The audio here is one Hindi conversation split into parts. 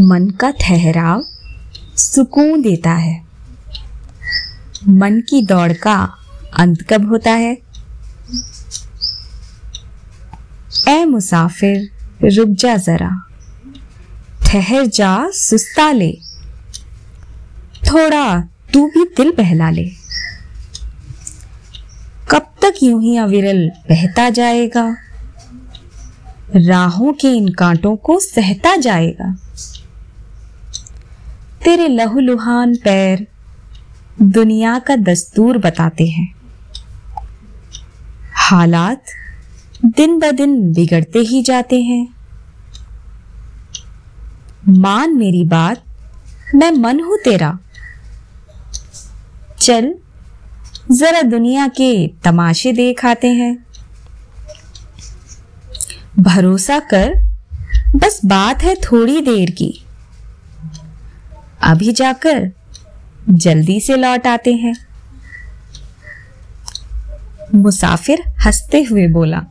मन का ठहराव सुकून देता है। मन की दौड़ का अंत कब होता है? ए मुसाफिर, रुक जा जरा। ठहर जा, सुस्ता ले। थोड़ा तू भी दिल बहला ले। कब तक यूँ ही अविरल बहता जाएगा? राहों के इन कांटों को सहता जाएगा। तेरे लहूलुहान पैर दुनिया का दस्तूर बताते हैं। हालात दिन ब दिन बिगड़ते ही जाते हैं। मान मेरी बात, मैं मन हूँ तेरा। चल, जरा दुनिया के तमाशे देख आते हैं। भरोसा कर, बस बात है थोड़ी देर की। अभी जाकर जल्दी से लौट आते हैं। मुसाफिर हँसते हुए बोला,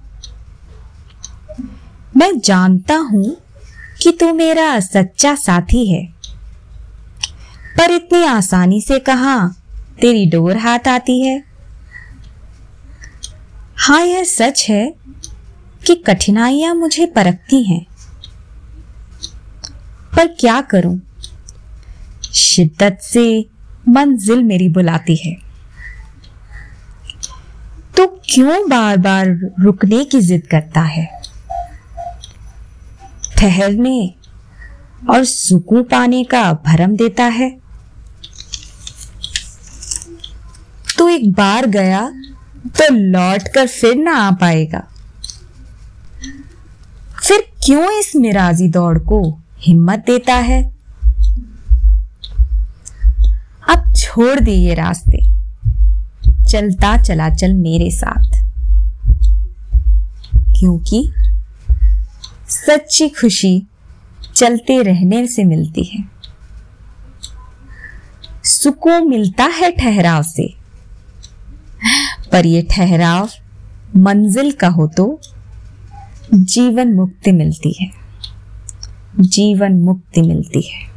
मैं जानता हूँ कि तू मेरा सच्चा साथी है, पर इतनी आसानी से कहा तेरी डोर हाथ आती है? हाँ यह सच है कि कठिनाइयाँ मुझे परखती हैं। पर क्या करूँ? शिद्दत से मंजिल मेरी बुलाती है। तो क्यों बार बार रुकने की जिद करता है? ठहरने और सुकून पाने का भरम देता है। तो एक बार गया तो लौट कर फिर ना आ पाएगा। क्यों इस मिराजी दौड़ को हिम्मत देता है? अब छोड़ दे ये रास्ते। चलता चला चल मेरे साथ। क्योंकि सच्ची खुशी चलते रहने से मिलती है। सुकून मिलता है ठहराव से। पर यह ठहराव मंजिल का हो तो जीवन मुक्ति मिलती है। जीवन मुक्ति मिलती है।